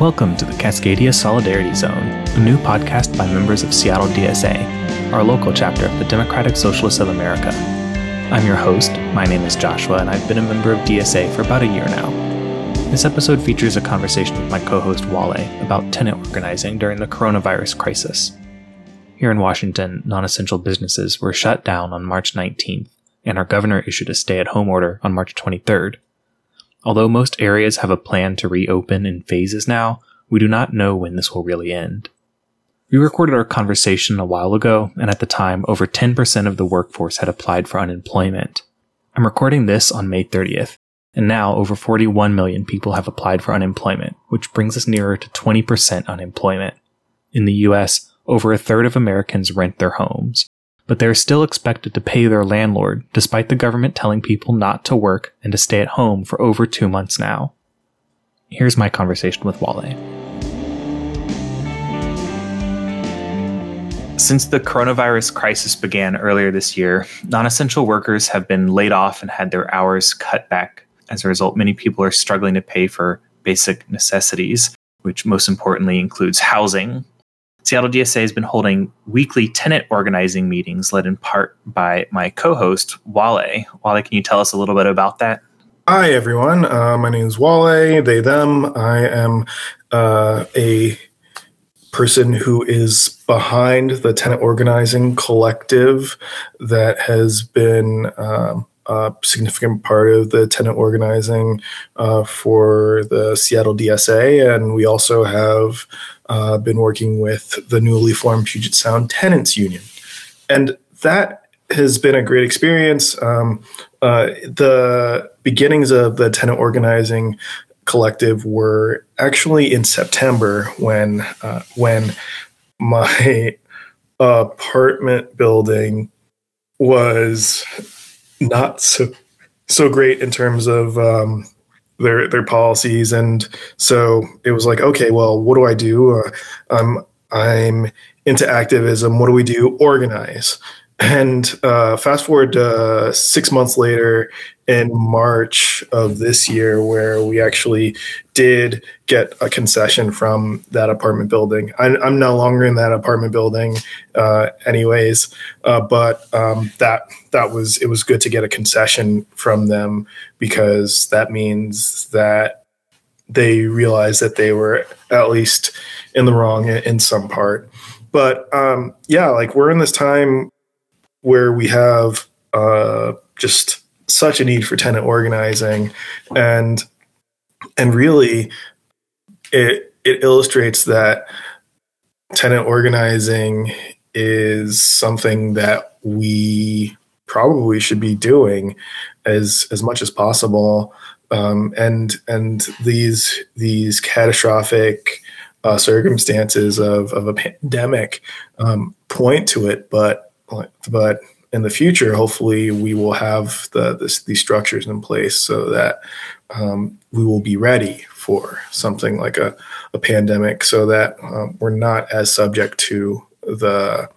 Welcome to the Cascadia Solidarity Zone, a new podcast by members of Seattle DSA, our local chapter of the Democratic Socialists of America. I'm your host, my name is Joshua, and I've been a member of DSA for about a year now. This episode features a conversation with my co host Wale about tenant organizing during the coronavirus crisis. Here in Washington, non essential businesses were shut down on March 19th, and our governor issued a stay at home order on March 23rd. Although most areas have a plan to reopen in phases now, we do not know when this will really end. We recorded our conversation a while ago, and at the time, over 10% of the workforce had applied for unemployment. I'm recording this on May 30th, and now over 41 million people have applied for unemployment, which brings us nearer to 20% unemployment. In the US, over a third of Americans rent their homes, but they're still expected to pay their landlord despite the government telling people not to work and to stay at home for over two months now. Here's my conversation with Wale. Since the coronavirus crisis began earlier this year, non essential workers have been laid off and had their hours cut back. As a result, many people are struggling to pay for basic necessities, which most importantly includes housing, Seattle DSA has been holding weekly tenant organizing meetings led in part by my co host, Wale. Wale, can you tell us a little bit about that? Hi, everyone. Uh, my name is Wale, they, them. I am uh, a person who is behind the tenant organizing collective that has been um, a significant part of the tenant organizing uh, for the Seattle DSA. And we also have uh, been working with the newly formed Puget Sound Tenants Union. And that has been a great experience. Um, uh, the beginnings of the tenant organizing collective were actually in September when uh, when my apartment building was not so so great in terms of um, their their policies, and so it was like, okay, well, what do I do? Uh, I'm I'm into activism. What do we do? Organize. And uh, fast forward uh, six months later, in March of this year, where we actually did get a concession from that apartment building. I'm, I'm no longer in that apartment building, uh, anyways, uh, but um, that that was it was good to get a concession from them because that means that they realized that they were at least in the wrong in some part. But um, yeah, like we're in this time where we have uh, just such a need for tenant organizing, and and really, it it illustrates that tenant organizing is something that we probably should be doing as as much as possible. Um, and and these these catastrophic uh, circumstances of, of a pandemic um, point to it, but but in the future, hopefully, we will have the this, these structures in place so that um, we will be ready for something like a, a pandemic, so that um, we're not as subject to the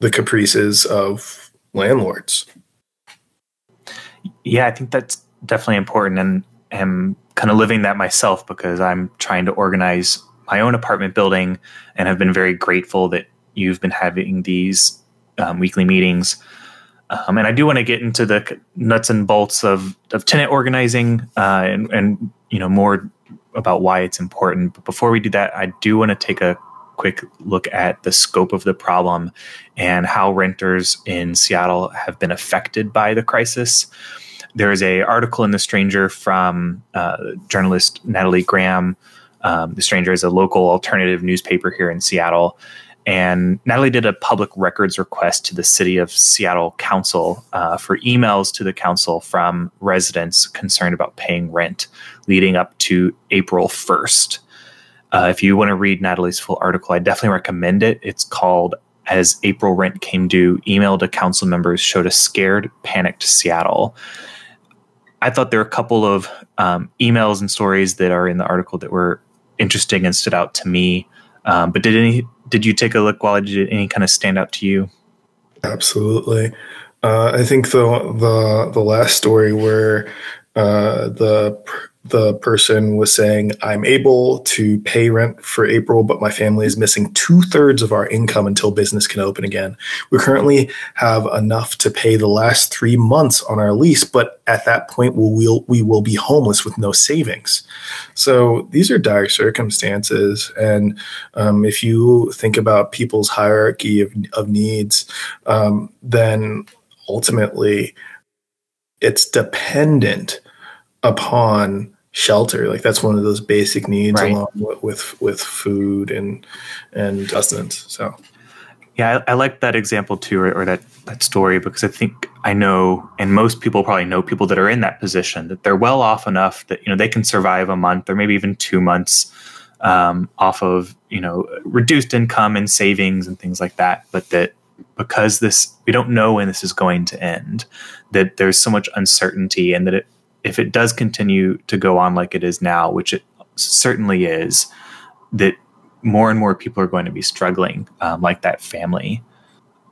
the caprices of landlords. Yeah, I think that's definitely important, and am kind of living that myself because I'm trying to organize my own apartment building, and have been very grateful that you've been having these um, weekly meetings. Um, and I do want to get into the nuts and bolts of, of tenant organizing uh, and, and you know more about why it's important. But before we do that, I do want to take a quick look at the scope of the problem and how renters in Seattle have been affected by the crisis. There is a article in the Stranger from uh, journalist Natalie Graham. Um, the Stranger is a local alternative newspaper here in Seattle, and Natalie did a public records request to the City of Seattle Council uh, for emails to the council from residents concerned about paying rent leading up to April 1st. Uh, if you want to read Natalie's full article, I definitely recommend it. It's called As April Rent Came Due, Email to Council Members Showed a Scared, Panicked Seattle. I thought there were a couple of um, emails and stories that are in the article that were interesting and stood out to me. Um, but did any did you take a look while I did any kind of stand out to you? Absolutely. Uh, I think the the the last story where uh, the the person was saying, I'm able to pay rent for April, but my family is missing two thirds of our income until business can open again. We currently have enough to pay the last three months on our lease, but at that point, we'll, we'll we will be homeless with no savings. So these are dire circumstances. And um, if you think about people's hierarchy of, of needs, um, then ultimately it's dependent upon shelter like that's one of those basic needs right. along with, with, with food and and sustenance so yeah I, I, like that example too or, or, that that story because i think i know and most people probably know people that are in that position that they're well off enough that you know they can survive a month or maybe even two months um, off of you know reduced income and savings and things like that but that because this we don't know when this is going to end that there's so much uncertainty and that it if it does continue to go on like it is now, which it certainly is, that more and more people are going to be struggling, um, like that family.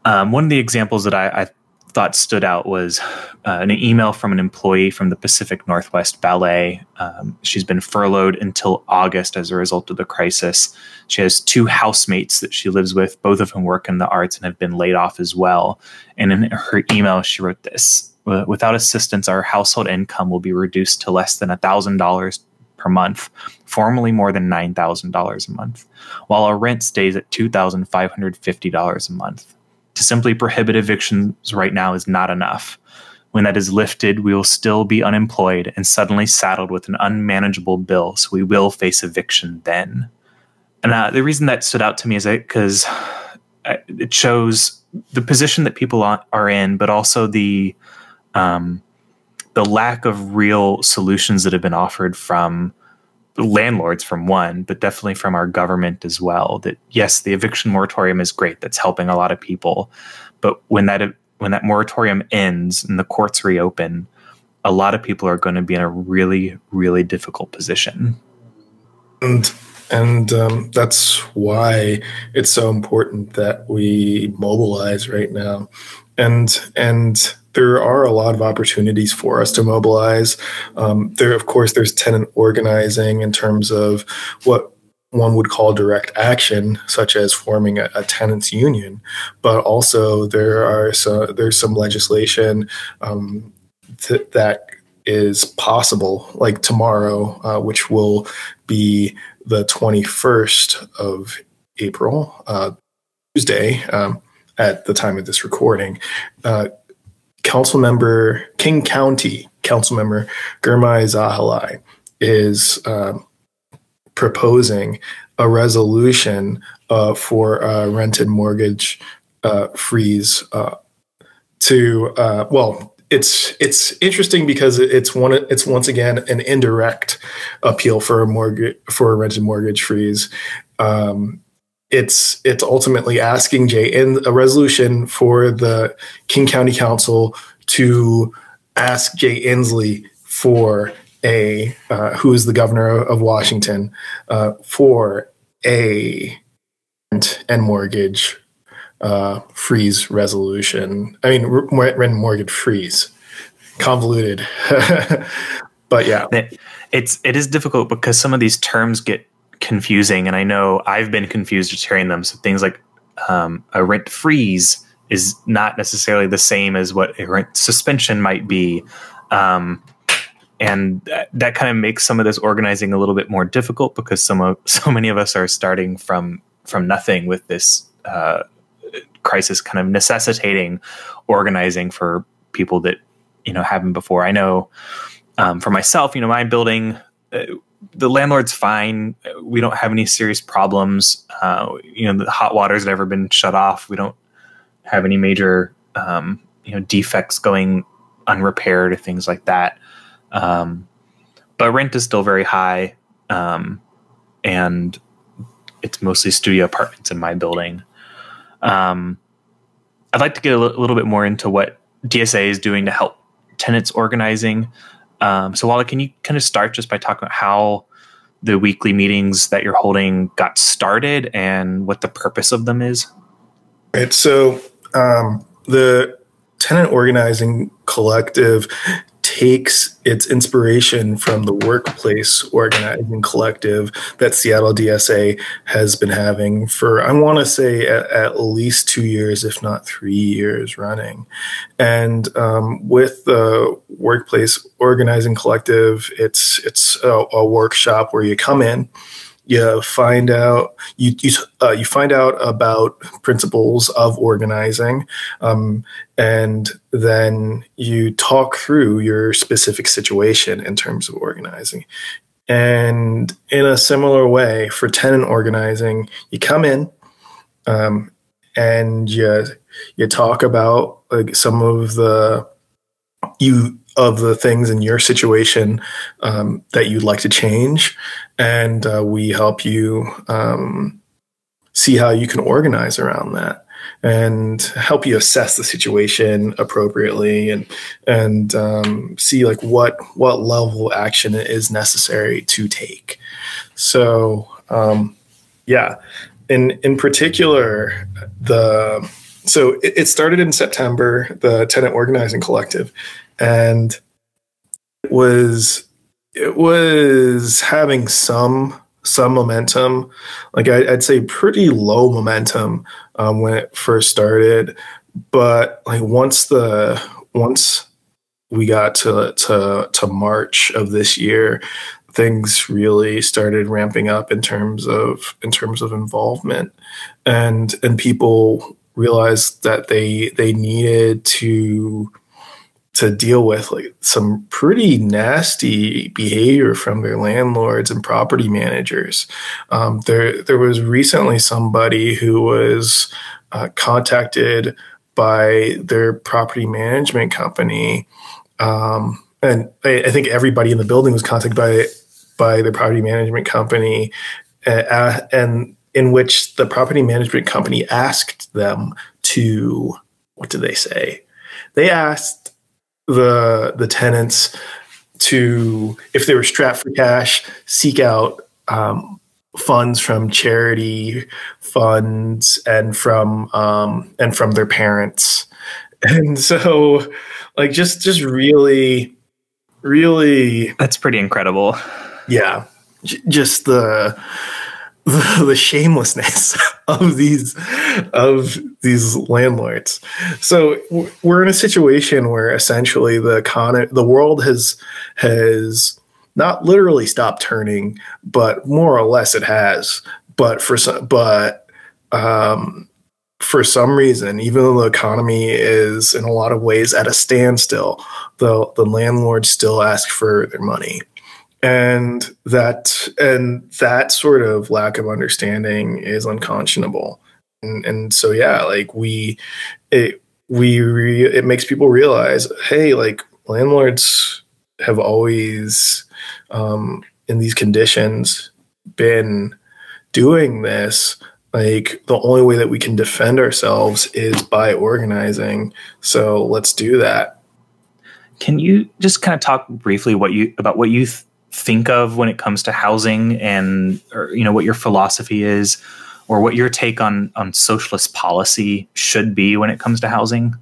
Um, one of the examples that I, I thought stood out was uh, an email from an employee from the Pacific Northwest Ballet. Um, she's been furloughed until August as a result of the crisis. She has two housemates that she lives with, both of whom work in the arts and have been laid off as well. And in her email, she wrote this Without assistance, our household income will be reduced to less than $1,000 per month, formerly more than $9,000 a month, while our rent stays at $2,550 a month. To simply prohibit evictions right now is not enough. When that is lifted, we will still be unemployed and suddenly saddled with an unmanageable bill, so we will face eviction then. And uh, the reason that stood out to me is because it shows the position that people are in, but also the um, the lack of real solutions that have been offered from landlords from one but definitely from our government as well that yes the eviction moratorium is great that's helping a lot of people but when that when that moratorium ends and the courts reopen a lot of people are going to be in a really really difficult position. And and um, that's why it's so important that we mobilize right now. And and there are a lot of opportunities for us to mobilize. Um, there, of course, there's tenant organizing in terms of what one would call direct action, such as forming a, a tenants union, but also there are so, there's some legislation um, th- that is possible, like tomorrow, uh, which will be the 21st of April, uh, Tuesday, um, at the time of this recording. Uh, council member King County council member Girmay Zahilay is uh, proposing a resolution uh, for a rented mortgage uh, freeze uh, to uh, well it's it's interesting because it's one it's once again an indirect appeal for a mortgage for a rented mortgage freeze. Um, it's it's ultimately asking Jay in a resolution for the King County Council to ask Jay Inslee for a uh, who is the governor of Washington uh, for a rent and mortgage uh, freeze resolution. I mean, rent and mortgage freeze, convoluted, but yeah, it's it is difficult because some of these terms get confusing, and I know I've been confused just hearing them. So things like um, a rent freeze is not necessarily the same as what a rent suspension might be. Um, and that, that, kind of makes some of this organizing a little bit more difficult because some of so many of us are starting from from nothing with this uh, crisis kind of necessitating organizing for people that you know haven't before. I know um, for myself, you know, my building. The landlord's fine. We don't have any serious problems. Uh, you know, the hot water's never been shut off. We don't have any major, um, you know, defects going unrepaired or things like that. Um, but rent is still very high, um, and it's mostly studio apartments in my building. Um, I'd like to get a l- little bit more into what DSA is doing to help tenants organizing. Um, so, Wally, can you kind of start just by talking about how the weekly meetings that you're holding got started and what the purpose of them is? Right. So, um, the tenant organizing collective takes its inspiration from the workplace organizing collective that Seattle DSA has been having for, I want to say, at, at, least two years, if not three years running. And um, with the workplace organizing collective, it's it's a, a workshop where you come in you find out you you, uh, you find out about principles of organizing um, and then you talk through your specific situation in terms of organizing. And in a similar way for tenant organizing you come in um, and you you talk about like some of the you of the things in your situation um, that you'd like to change, and uh, we help you um, see how you can organize around that and help you assess the situation appropriately and and um, see like what what level of action is necessary to take. So um, yeah, in in particular the so it, it started in September the tenant organizing collective and it was it was having some some momentum. Like I, would say pretty low momentum um, when it first started but like once the once we got to to to march of this year things really started ramping up in terms of in terms of involvement. And and people realized that they they needed to to deal with like some pretty nasty behavior from their landlords and property managers. Um, there, there was recently somebody who was uh, contacted by their property management company, um, and I, I, think everybody in the building was contacted by by the property management company, uh, and in which the property management company asked them to what did they say? They asked the the tenants to, if they were strapped for cash, seek out um, funds from charity funds and from um, and from their parents, and so like just just really, really, that's pretty incredible. Yeah, j- just the the, the shamelessness of these of these landlords. So we're in a situation where essentially the con the world has has not literally stopped turning, but more or less it has. But for some, but um, for some reason, even though the economy is in a lot of ways at a standstill, the the landlords still ask for their money and that and that sort of lack of understanding is unconscionable. And, and so yeah like we it we re, it makes people realize hey like landlords have always um, in these conditions been doing this. Like the only way that we can defend ourselves is by organizing. So let's do that. Can you just kind of talk briefly what you about what you th- think of when it comes to housing and or, you know what your philosophy is or what your take on on socialist policy should be when it comes to housing?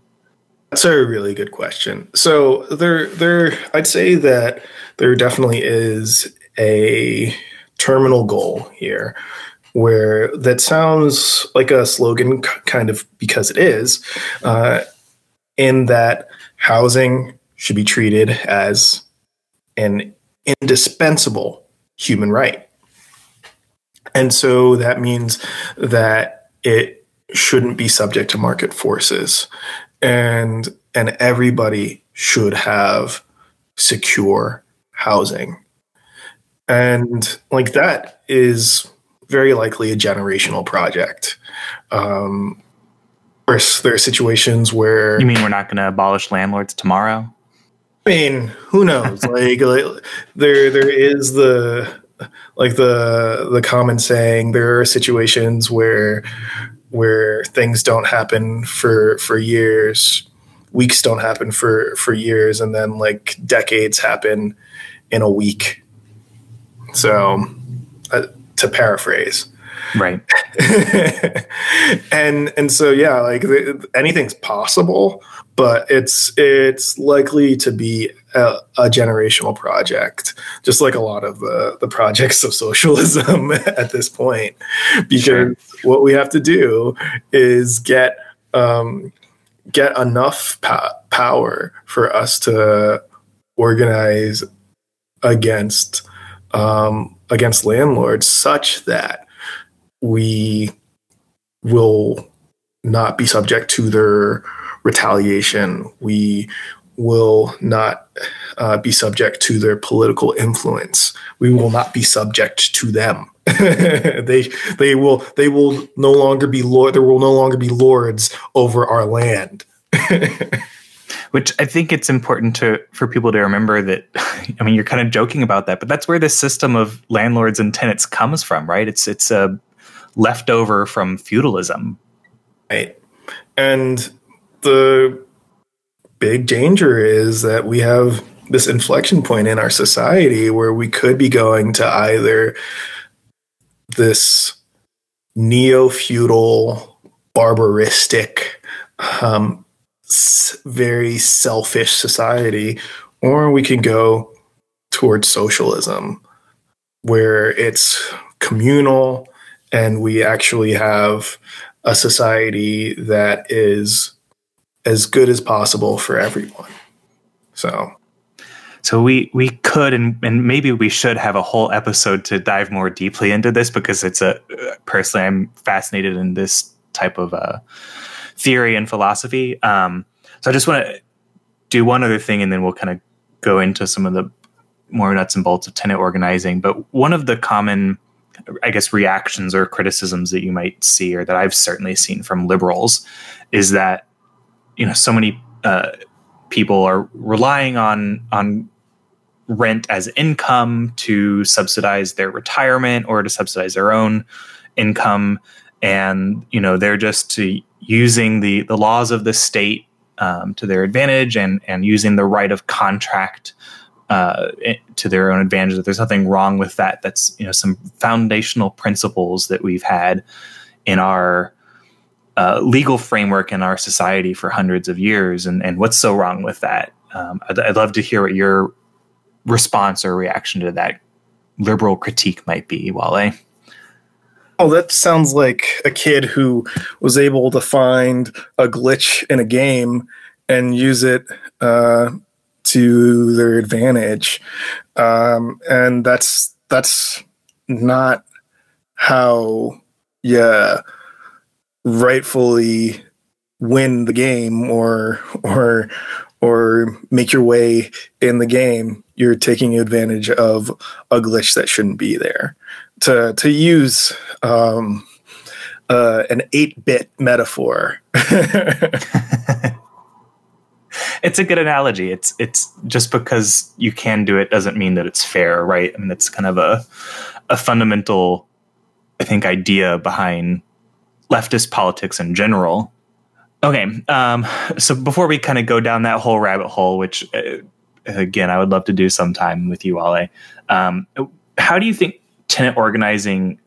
That's a really good question. So there there i'd say that there definitely is a terminal goal here where that sounds like a slogan kind of because it is uh, in that housing should be treated as an indispensable human right. And so that means that it shouldn't be subject to market forces and and everybody should have secure housing. And like that is very likely a generational project. Um, course, there are situations where you mean we're not going to abolish landlords tomorrow. I mean, who knows? like, like there there is the like the the common saying there are situations where where things don't happen for for years weeks don't happen for for years and then like decades happen in a week so uh, to paraphrase Right. and and so yeah, like anything's possible, but it's it's likely to be a, a, generational project, just like a lot of the the projects of socialism at this point, because sure. what we have to do is get um, get enough po- power for us to organize against um, against landlords such that we will not be subject to their retaliation. We will not uh, be subject to their political influence. We will not be subject to them. they they will they will no longer be lord. There will no longer be lords over our land. Which I think it's important to for people to remember that. I mean, you're kind of joking about that, but that's where this system of landlords and tenants comes from, right? It's it's a leftover from feudalism, right? And the big danger is that we have this inflection point in our society where we could be going to either this neo feudal, barbaristic, um, very selfish society, or we can go towards socialism where it's communal and we actually have a society that is as good as possible for everyone. So so we we could and, and maybe we should have a whole episode to dive more deeply into this because it's a personally I'm fascinated in this type of uh, theory and philosophy. Um, so I just want to do one other thing and then we'll kind of go into some of the more nuts and bolts of tenant organizing. But one of the common I guess reactions or criticisms that you might see or that I've certainly seen from liberals is that you know so many uh, people are relying on on rent as income to subsidize their retirement or to subsidize their own income. And you know they're just using the the laws of the state um, to their advantage and and using the right of contract uh, to their own advantage that there's nothing wrong with that that's you know some foundational principles that we've had in our uh, legal framework in our society for hundreds of years, and, and what's so wrong with that? Um, I'd, I'd, love to hear what your response or reaction to that liberal critique might be, Wale. Oh, that sounds like a kid who was able to find a glitch in a game and use it uh, to their advantage, um, and that's that's not how yeah rightfully win the game or or or make your way in the game you're taking advantage of a glitch that shouldn't be there. To to use um, uh, an 8-bit metaphor it's a good analogy it's it's just because you can do it doesn't mean that it's fair right i mean it's kind of a a fundamental i think idea behind leftist politics in general. Okay, um, so before we kind of go down that whole rabbit hole, which uh, again I would love to do sometime with you, Wale, um, how do you think tenant organizing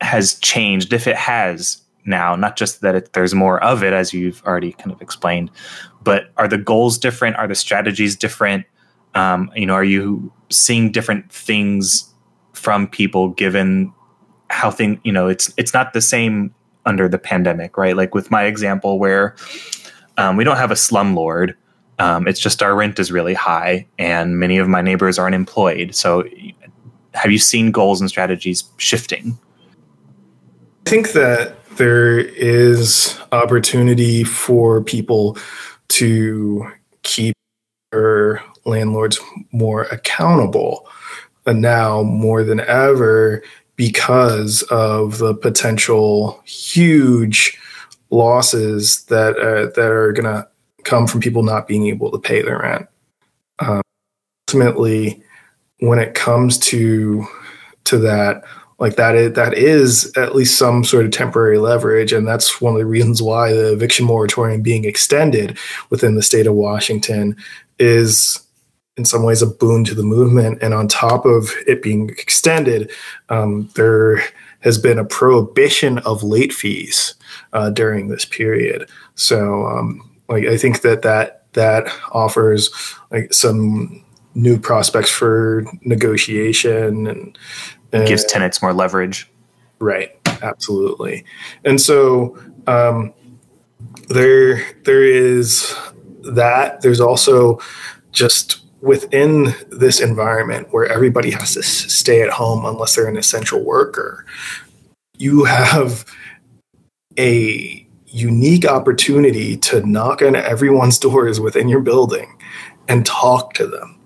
has changed, if it has now? Not just that it, there's more of it, as you've already kind of explained, but are the goals different? Are the strategies different? Um, you know, are you seeing different things from people given how thing? You know, it's it's not the same under the pandemic, right? Like with my example, where um, we don't have a slumlord. Um, it's just our rent is really high, and many of my neighbors are unemployed. So, have you seen goals and strategies shifting? I think that there is opportunity for people to keep their landlords more accountable. And now more than ever, because of the potential huge losses that uh, that are going to come from people not being able to pay their rent. Um, ultimately, when it comes to to that, like that is that is at least some sort of temporary leverage, and that's one of the reasons why the eviction moratorium being extended within the state of Washington is in some ways a boon to the movement. And on top of it being extended, um, there has been a prohibition of late fees uh, during this period. So, um, like, I think that that that offers like some new prospects for negotiation and, and gives tenants more leverage. Right, absolutely. And so um, there there is that. There's also just within this environment where everybody has to stay at home unless they're an essential worker. You have a unique opportunity to knock on everyone's doors within your building and talk to them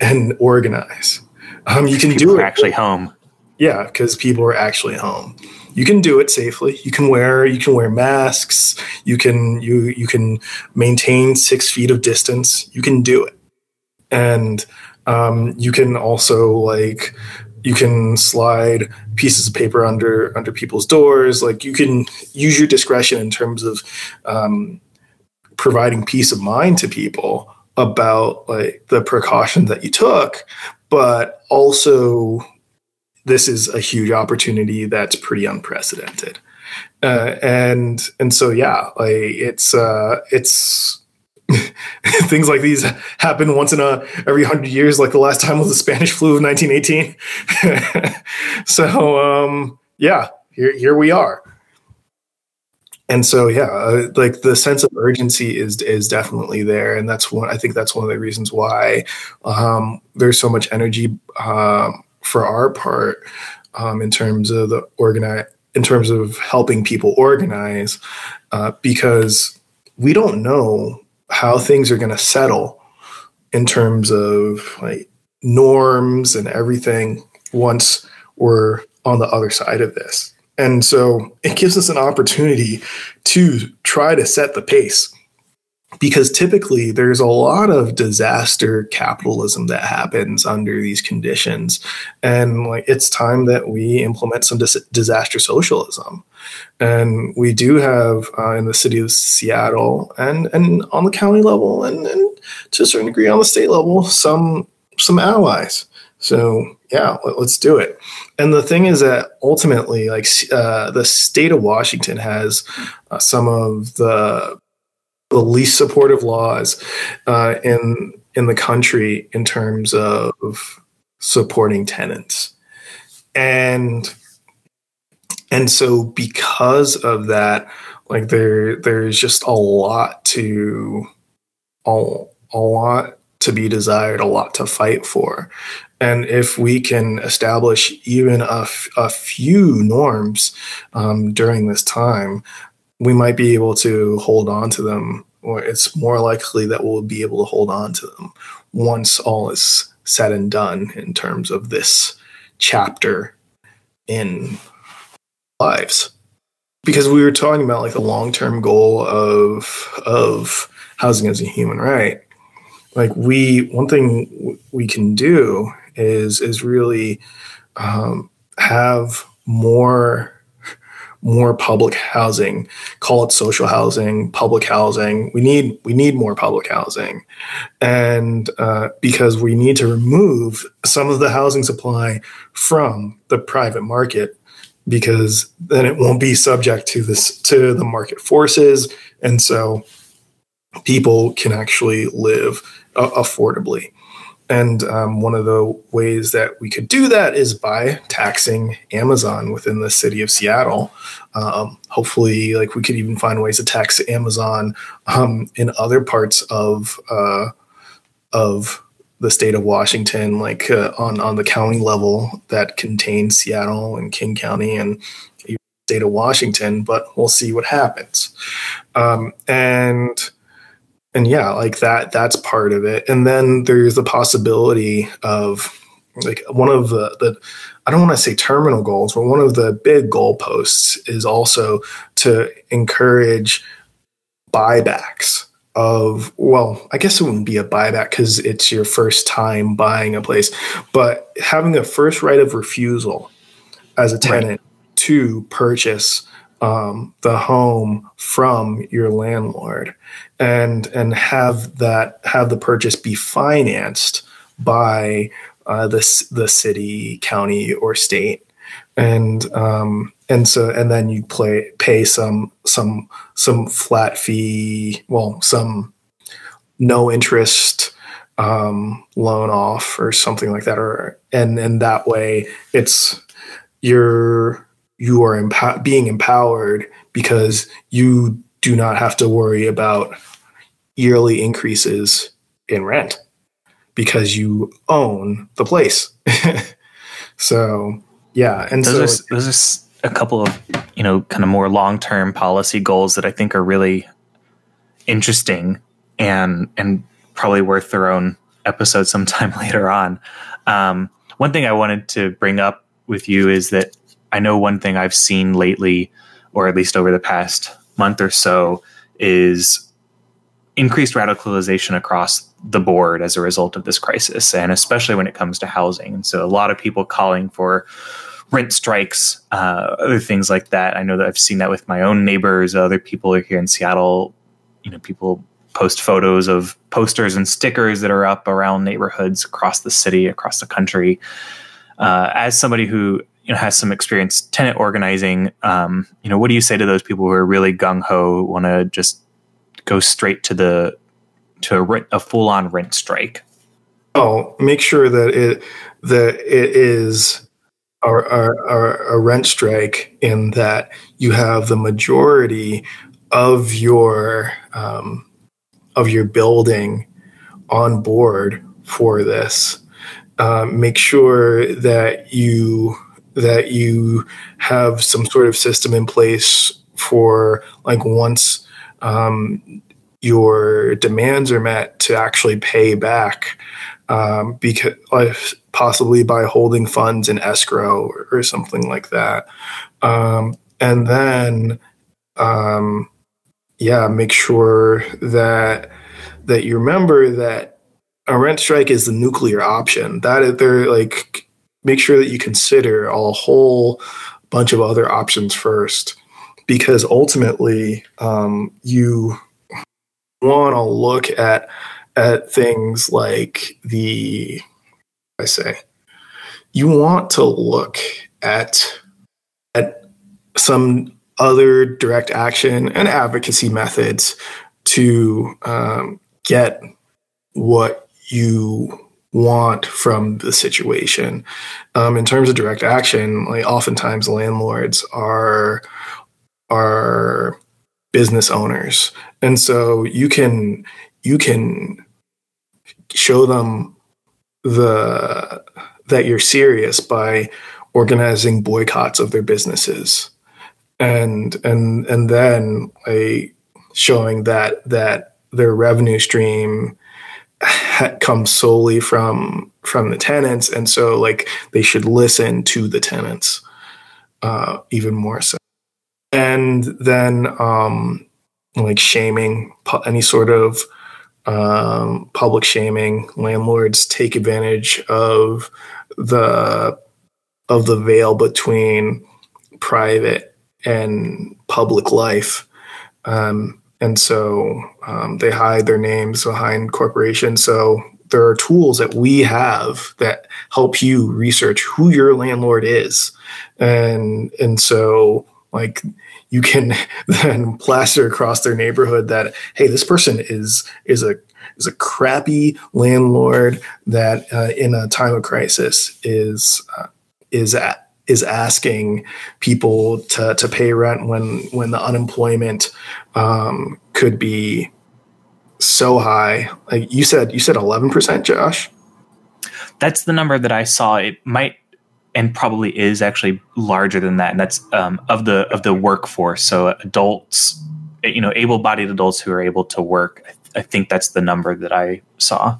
and organize. Um, you can do it actually home. Yeah, because people are actually home. You can do it safely. You can wear you can wear masks. You can you you can maintain six feet of distance. You can do it, and um, you can also like you can slide pieces of paper under under people's doors. Like you can use your discretion in terms of um, providing peace of mind to people about like the precautions that you took, but also this is a huge opportunity that's pretty unprecedented. Uh, and and so yeah, like it's uh, it's things like these happen once in a every hundred years. Like the last time was the Spanish flu of 1918. so um, yeah, here here we are and so yeah uh, like the sense of urgency is is definitely there and that's one i think that's one of the reasons why um, there's so much energy um, for our part um, in terms of the organize in terms of helping people organize uh, because we don't know how things are going to settle in terms of like norms and everything once we're on the other side of this. And so it gives us an opportunity to try to set the pace because typically there's a lot of disaster capitalism that happens under these conditions. And like it's time that we implement some dis- disaster socialism. And we do have uh, in the city of seattle and and on the county level and, and to a certain degree on the state level some some allies. So yeah, let, us do it. And the thing is that ultimately, like uh, the state of Washington has uh, some of the the least supportive laws uh, in in the country in terms of supporting tenants, and and so because of that, like there there's just a lot to a, a lot to be desired, a lot to fight for. And if we can establish even a, f- a few norms um, during this time, we might be able to hold on to them, or it's more likely that we'll be able to hold on to them once all is said and done in terms of this chapter in lives. Because we were talking about like the long term goal of of housing as a human right. Like we, one thing we can do is is really um, have more more public housing call it social housing public housing. We need we need more public housing. And uh, because we need to remove some of the housing supply from the private market because then it won't be subject to this to the market forces. And so people can actually live uh, affordably and um, one of the ways that we could do that is by taxing Amazon within the city of Seattle. Um, hopefully, like we could even find ways to tax Amazon um, in other parts of uh, of the state of Washington, like uh, on on the county level that contains Seattle and King County and state of Washington. But we'll see what happens. Um, and and yeah, like that that's part of it. And then there's the possibility of like one of the, the I don't want to say terminal goals, but one of the big goalposts is also to encourage buybacks of well, I guess it wouldn't be a buyback because it's your first time buying a place, but having a first right of refusal as a tenant right. to purchase um, the home from your landlord and and have that have the purchase be financed by uh, the the city, county, or state, and um, and so and then you play pay some some some flat fee, well, some no interest um, loan off or something like that, or and and that way it's you're you are empo- being empowered because you do not have to worry about yearly increases in rent because you own the place. so yeah, and those so are, those are a couple of you know kind of more long term policy goals that I think are really interesting and and probably worth their own episode sometime later on. Um, one thing I wanted to bring up with you is that I know one thing I've seen lately, or at least over the past month or so, is increased radicalization across the board as a result of this crisis, and especially when it comes to housing. So, a lot of people calling for rent strikes, uh, other things like that. I know that I've seen that with my own neighbors. Other people are here in Seattle. You know, people post photos of posters and stickers that are up around neighborhoods across the city, across the country. Uh, as somebody who you know has some experience tenant organizing, um, you know, what do you say to those people who are really gung ho, want to just go straight to the to a, rent, a full on rent strike? Oh, make sure that it that it is a, rent strike in that you have the majority of your um, of your building on board for this. Um, make sure that you that you have some sort of system in place for like once um, your demands are met to actually pay back um, because uh, possibly by holding funds in escrow or, or something like that. Um, and then um, yeah make sure that that you remember that a rent strike is the nuclear option. That they're like make sure that you consider a whole bunch of other options first because ultimately um, you want to look at at things like the I say? You want to look at at some other direct action and advocacy methods to um, get what you want from the situation. Um, in terms of direct action, like oftentimes landlords are are business owners, and so you can you can show them the that you're serious by organizing boycotts of their businesses and and and then a showing that that their revenue stream comes solely from from the tenants and so like they should listen to the tenants uh, even more so. And then um, like shaming any sort of um, public shaming landlords take advantage of the of the veil between private and public life. Um, and so um, they hide their names behind corporations. So there are tools that we have that help you research who your landlord is, and and so like you can then plaster across their neighborhood that hey, this person is is a is a crappy landlord that uh, in a time of crisis is uh, is at is asking people to, to pay rent when when the unemployment um, could be so high. Like you said, you said eleven percent, Josh. That's the number that I saw. It might and probably is actually larger than that, and that's um, of the of the workforce. So adults, you know, able-bodied adults who are able to work. I, I think that's the number that I saw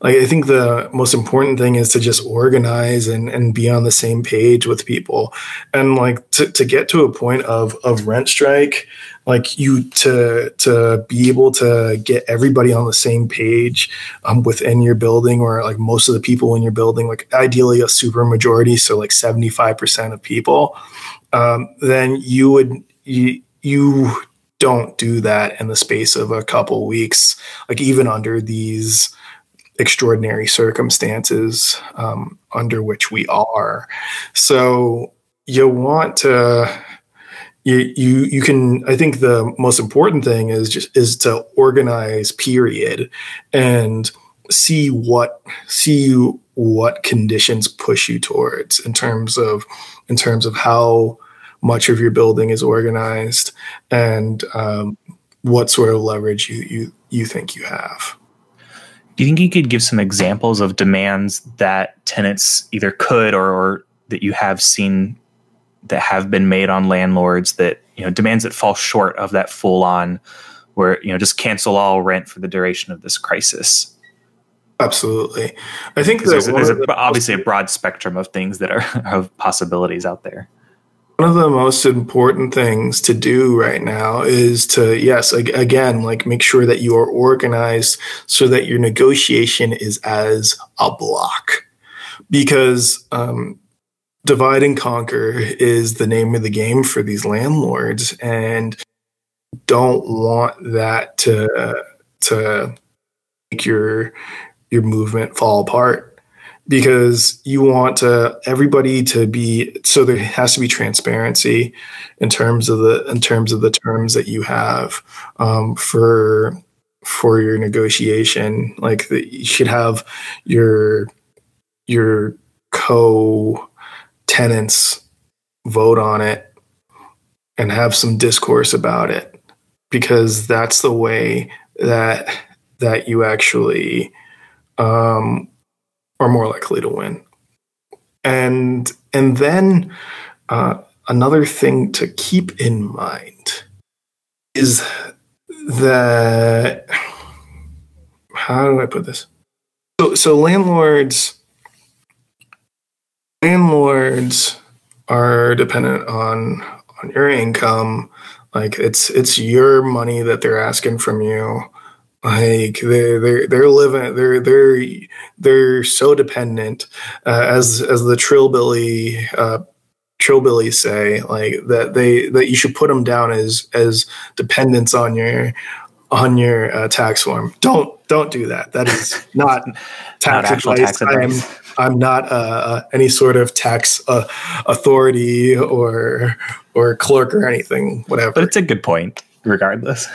like i think the most important thing is to just organize and, and be on the same page with people. And like to, to get to a point of of rent strike like you to to be able to get everybody on the same page um, within your building or like most of the people in your building like ideally a super majority so like 75% of people um, then you would you, you don't do that in the space of a couple weeks like even under these extraordinary circumstances um, under which we are. So you want to you you you can i think the most important thing is just is to organize period and see what see what conditions push you towards in terms of in terms of how much of your building is organized and um, what sort of leverage you you you think you have do you think you could give some examples of demands that tenants either could or, or that you have seen that have been made on landlords that you know demands that fall short of that full on where you know just cancel all rent for the duration of this crisis? Absolutely. I think there's, there's a, obviously a broad spectrum of things that are of possibilities out there one of the most important things to do right now is to yes again like make sure that you are organized so that your negotiation is as a block. Because um, divide and conquer is the name of the game for these landlords and don't want that to to make your your movement fall apart because you want everybody to be so there has to be transparency in terms of the in terms of the terms that you have um, for for your negotiation. Like the, you should have your your co tenants vote on it and have some discourse about it because that's the way that that you actually um, are more likely to win. And and then uh, another thing to keep in mind is that how do I put this? So so landlords landlords are dependent on on your income. Like it's it's your money that they're asking from you like they're they're they're living they're they're they're so dependent uh, as as the trillbilly uh trillbillies say like that they that you should put them down as as dependents on your on your uh, tax form don't don't do that that is not tax not advice. Tax advice. I'm not uh, uh, any sort of tax uh, authority or or clerk or anything, whatever. But it's a good point, regardless.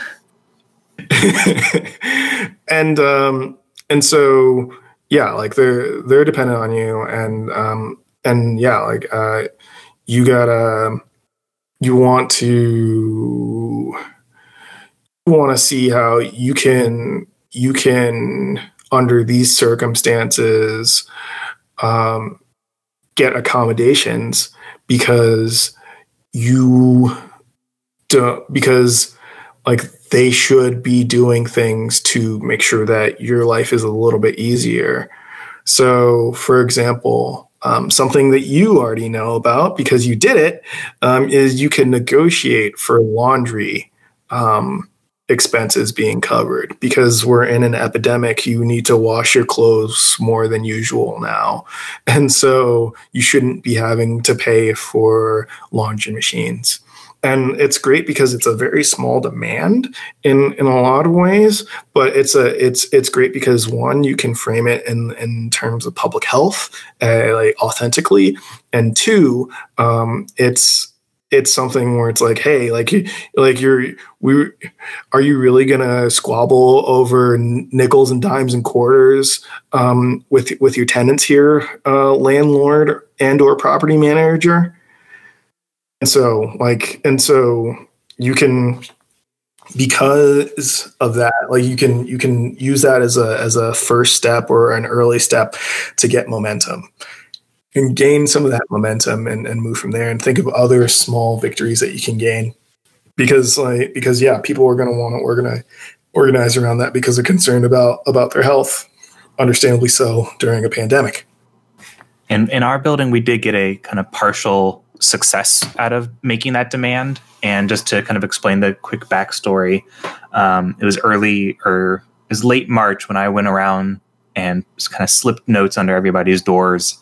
and um, and so yeah, like they're they're dependent on you, and um, and yeah, like uh, you gotta you want to want to see how you can you can under these circumstances um, get accommodations because you don't because like they should be doing things to make sure that your life is a little bit easier. So for example um, something that you already know about because you did it um, is you can negotiate for laundry um, expenses being covered. Because we're in an epidemic you need to wash your clothes more than usual now. And so you shouldn't be having to pay for laundry machines and it's great because it's a very small demand in in a lot of ways but it's a it's it's great because one you can frame it in in terms of public health uh, like authentically and two um, it's it's something where it's like, hey, like, like you're, we, are you really gonna squabble over nickels and dimes and quarters um, with with your tenants here, uh, landlord and or property manager? And so, like, and so you can because of that like you can you can use that as a as a first step or an early step to get momentum and gain some of that momentum and, and move from there and think of other small victories that you can gain. Because like because yeah people are going to want to organize organize around that because they're concerned about about their health understandably so during a pandemic. And in our building we did get a kind of partial success out of making that demand. And just to kind of explain the quick backstory, um, it was early or it was late March when I went around and kind of slipped notes under everybody's doors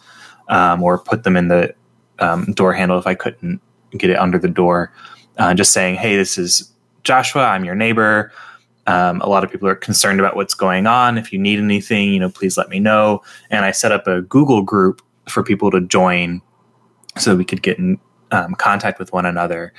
um, or put them in the um, door handle if I couldn't get it under the door, uh, just saying, "Hey, this is Joshua. I'm your neighbor." Um, a lot of people are concerned about what's going on. If you need anything, you know, please let me know. And I set up a Google group for people to join so we could get in um, contact with one another.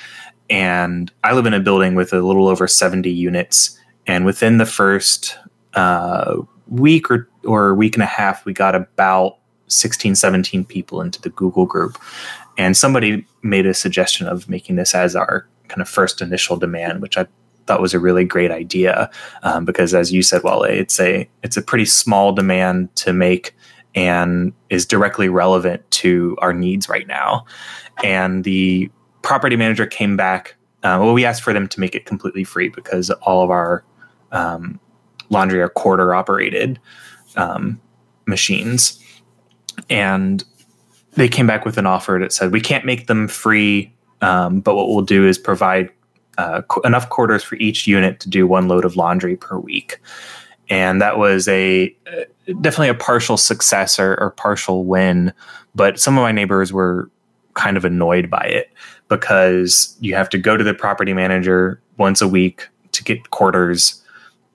And I live in a building with a little over 70 units. And within the first uh, week or, or week and a half, we got about 16, 17 people into the Google group. And somebody made a suggestion of making this as our kind of first initial demand, which I thought was a really great idea um, because, as you said, Wale, it's a it's a pretty small demand to make and is directly relevant to our needs right now. And the property manager came back. Uh, well, we asked for them to make it completely free because all of our um, laundry are quarter operated um, machines. And they came back with an offer that said, we can't make them free, um, but what we'll do is provide uh, qu- enough quarters for each unit to do one load of laundry per week. And that was a uh, definitely a partial success or, or partial win. But some of my neighbors were kind of annoyed by it because you have to go to the property manager once a week to get quarters.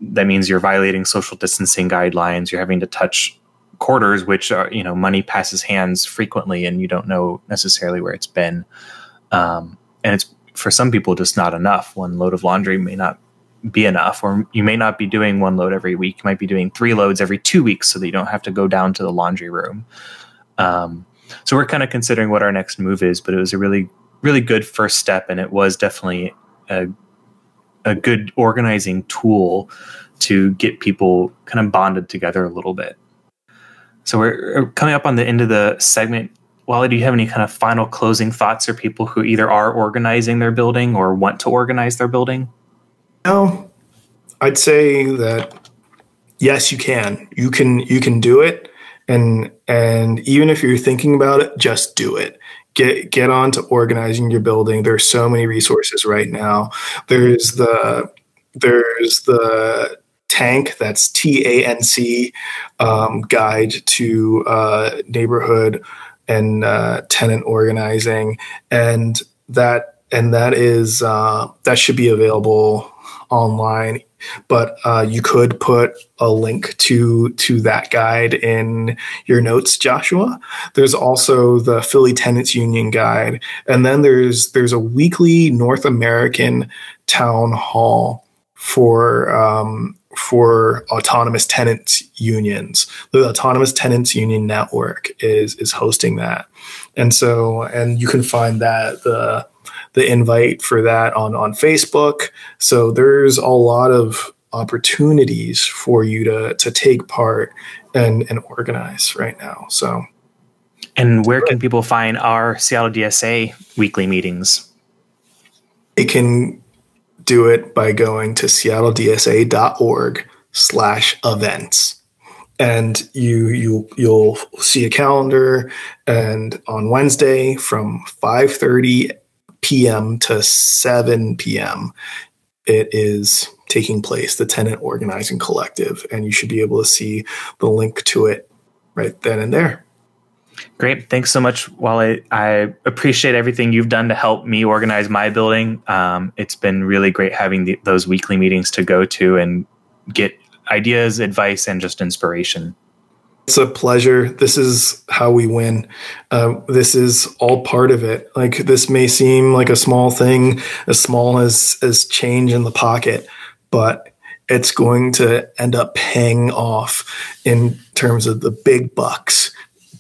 That means you're violating social distancing guidelines. You're having to touch quarters, which are, you know, money passes hands frequently and you don't know necessarily where it's been. Um, and it's for some people just not enough. One load of laundry may not be enough, or you may not be doing one load every week. You might be doing three loads every two weeks so that you don't have to go down to the laundry room. Um, so we're kind of considering what our next move is, but it was a really, really good first step, and it was definitely a, a good organizing tool to get people kind of bonded together a little bit. So we're coming up on the end of the segment. Wale, do you have any kind of final closing thoughts for people who either are organizing their building or want to organize their building? No, I'd say that yes, you can. You can you can do it, and and even if you're thinking about it, just do it. Get get on to organizing your building. There's so many resources right now. There's the there's the tank that's t-a-n-c um, guide to uh, neighborhood and uh, tenant organizing and that and that is uh, that should be available online but uh, you could put a link to to that guide in your notes joshua. There's also the philly tenants union guide and then there's there's a weekly north american town hall for um, for autonomous tenants unions. The autonomous tenants union network is is hosting that and so and you can find that the the invite for that on on Facebook. So there's a lot of opportunities for you to to take part and and organize right now. So and where can people find our Seattle DSA weekly meetings? They can do it by going to seattledsa.org slash events and you you you'll see a calendar and on wednesday from 5.30 p.m. to 7 p.m. It is taking place, the Tenant Organizing Collective, and you should be able to see the link to it right then and there. Great. Thanks so much, Wale. I appreciate everything you've done to help me organize my building. Um, it's been really great having the, those weekly meetings to go to and get ideas, advice, and just inspiration. It's a pleasure. This is how we win. Uh, this is all part of it. Like this may seem like a small thing, as small as as change in the pocket, but it's going to end up paying off in terms of the big bucks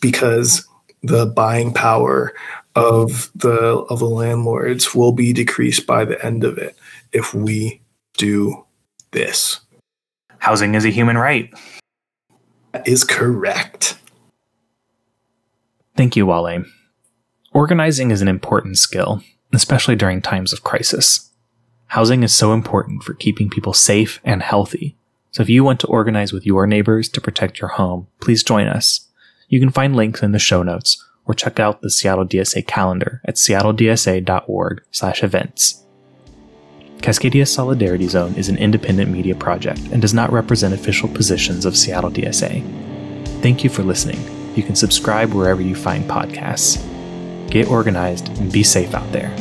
because the buying power of the of the landlords will be decreased by the end of it if we do this. Housing is a human right is correct. Thank you, Wale. Organizing is an important skill, especially during times of crisis. Housing is so important for keeping people safe and healthy. So if you want to organize with your neighbors to protect your home, please join us. You can find links in the show notes or check out the Seattle DSA calendar at seattledsa.org/events. Cascadia Solidarity Zone is an independent media project and does not represent official positions of Seattle DSA. Thank you for listening. You can subscribe wherever you find podcasts. Get organized and be safe out there.